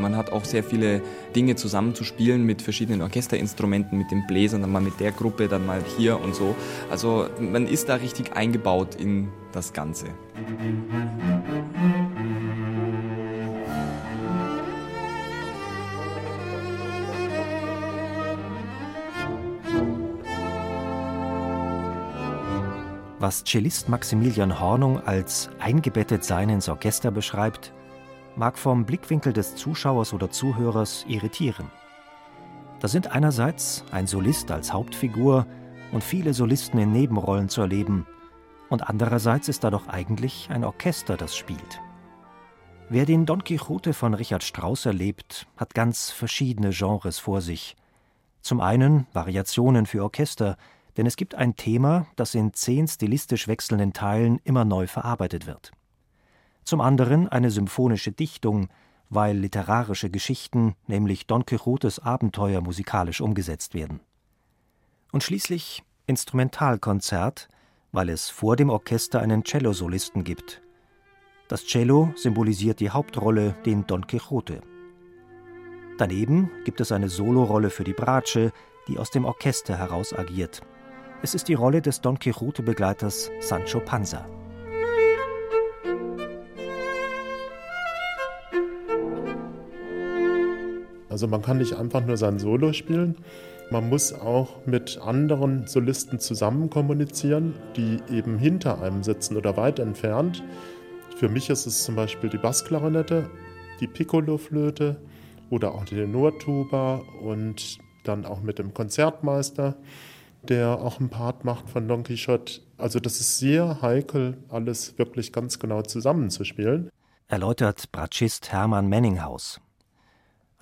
Man hat auch sehr viele Dinge zusammenzuspielen mit verschiedenen Orchesterinstrumenten, mit den Bläsern, dann mal mit der Gruppe, dann mal hier und so. Also man ist da richtig eingebaut in das Ganze. Was Cellist Maximilian Hornung als eingebettet sein ins Orchester beschreibt, mag vom Blickwinkel des Zuschauers oder Zuhörers irritieren. Da sind einerseits ein Solist als Hauptfigur und viele Solisten in Nebenrollen zu erleben, und andererseits ist da doch eigentlich ein Orchester, das spielt. Wer den Don Quixote von Richard Strauss erlebt, hat ganz verschiedene Genres vor sich. Zum einen Variationen für Orchester, denn es gibt ein Thema, das in zehn stilistisch wechselnden Teilen immer neu verarbeitet wird zum anderen eine symphonische Dichtung, weil literarische Geschichten, nämlich Don Quixotes Abenteuer, musikalisch umgesetzt werden. Und schließlich Instrumentalkonzert, weil es vor dem Orchester einen Cellosolisten gibt. Das Cello symbolisiert die Hauptrolle, den Don Quixote. Daneben gibt es eine Solorolle für die Bratsche, die aus dem Orchester heraus agiert. Es ist die Rolle des Don Quixote-Begleiters Sancho Panza. Also man kann nicht einfach nur sein Solo spielen, man muss auch mit anderen Solisten zusammen kommunizieren, die eben hinter einem sitzen oder weit entfernt. Für mich ist es zum Beispiel die Bassklarinette, die Piccolo-Flöte oder auch die Tenortuba und dann auch mit dem Konzertmeister, der auch einen Part macht von Don Quixote. Also das ist sehr heikel, alles wirklich ganz genau zusammenzuspielen. Erläutert Bratschist Hermann Menninghaus.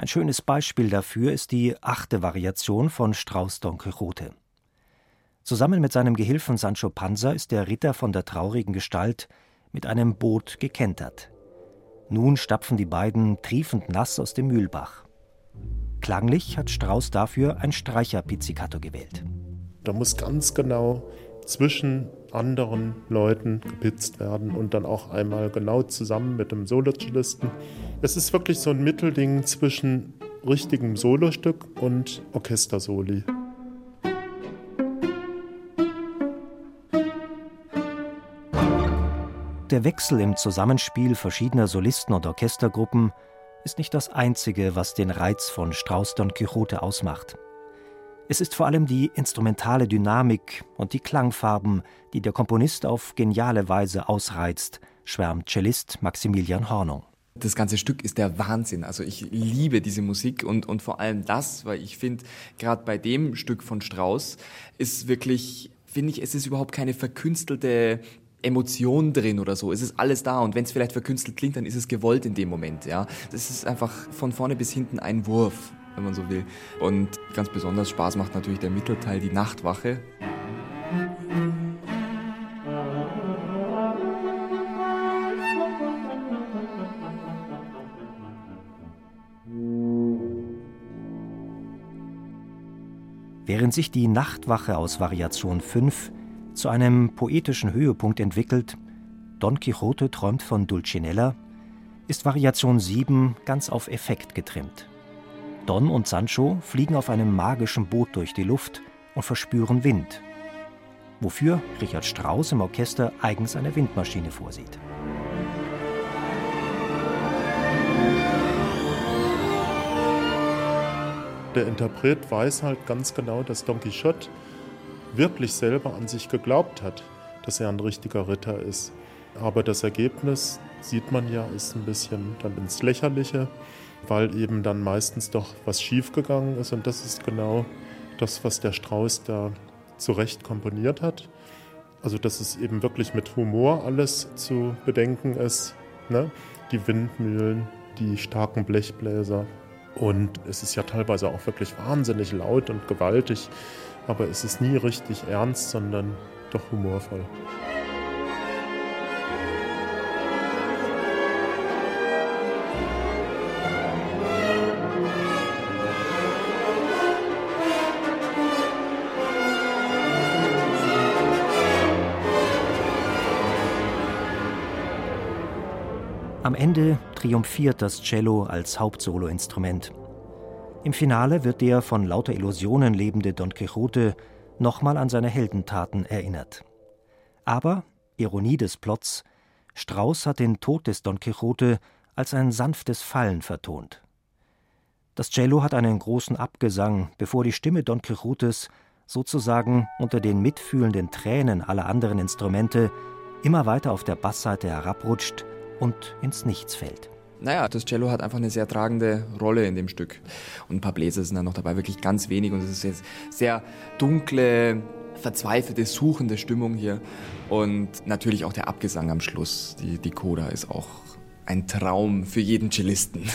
Ein schönes Beispiel dafür ist die achte Variation von Strauß Don Quixote. Zusammen mit seinem Gehilfen Sancho Panza ist der Ritter von der traurigen Gestalt mit einem Boot gekentert. Nun stapfen die beiden triefend nass aus dem Mühlbach. Klanglich hat Strauß dafür ein Streicherpizzicato gewählt. Da muss ganz genau zwischen anderen Leuten gepitzt werden und dann auch einmal genau zusammen mit dem Solocellisten. Es ist wirklich so ein Mittelding zwischen richtigem Solostück und Orchestersoli. Der Wechsel im Zusammenspiel verschiedener Solisten und Orchestergruppen ist nicht das Einzige, was den Reiz von Strauß Don Quixote ausmacht. Es ist vor allem die instrumentale Dynamik und die Klangfarben, die der Komponist auf geniale Weise ausreizt, schwärmt Cellist Maximilian Hornung. Das ganze Stück ist der Wahnsinn. Also ich liebe diese Musik und, und vor allem das, weil ich finde, gerade bei dem Stück von Strauss ist wirklich, finde ich, es ist überhaupt keine verkünstelte Emotion drin oder so. Es ist alles da und wenn es vielleicht verkünstelt klingt, dann ist es gewollt in dem Moment. Ja, das ist einfach von vorne bis hinten ein Wurf wenn man so will. Und ganz besonders Spaß macht natürlich der Mittelteil, die Nachtwache. Während sich die Nachtwache aus Variation 5 zu einem poetischen Höhepunkt entwickelt, Don Quixote träumt von Dulcinella, ist Variation 7 ganz auf Effekt getrimmt. Don und Sancho fliegen auf einem magischen Boot durch die Luft und verspüren Wind, wofür Richard Strauss im Orchester eigens eine Windmaschine vorsieht. Der Interpret weiß halt ganz genau, dass Don Quixote wirklich selber an sich geglaubt hat, dass er ein richtiger Ritter ist. Aber das Ergebnis, sieht man ja, ist ein bisschen dann ins Lächerliche weil eben dann meistens doch was schiefgegangen ist. Und das ist genau das, was der Strauß da zurecht komponiert hat. Also, dass es eben wirklich mit Humor alles zu bedenken ist. Ne? Die Windmühlen, die starken Blechbläser, Und es ist ja teilweise auch wirklich wahnsinnig laut und gewaltig, aber es ist nie richtig ernst, sondern doch humorvoll. Am Ende triumphiert das Cello als Hauptsoloinstrument. Im Finale wird der von lauter Illusionen lebende Don Quixote nochmal an seine Heldentaten erinnert. Aber, Ironie des Plots, Strauss hat den Tod des Don Quixote als ein sanftes Fallen vertont. Das Cello hat einen großen Abgesang, bevor die Stimme Don Quixotes sozusagen unter den mitfühlenden Tränen aller anderen Instrumente immer weiter auf der Bassseite herabrutscht und ins Nichts fällt. Naja, das Cello hat einfach eine sehr tragende Rolle in dem Stück. Und ein paar Bläser sind dann noch dabei, wirklich ganz wenig. Und es ist jetzt sehr dunkle, verzweifelte, suchende Stimmung hier. Und natürlich auch der Abgesang am Schluss. Die, die Coda ist auch ein Traum für jeden Cellisten.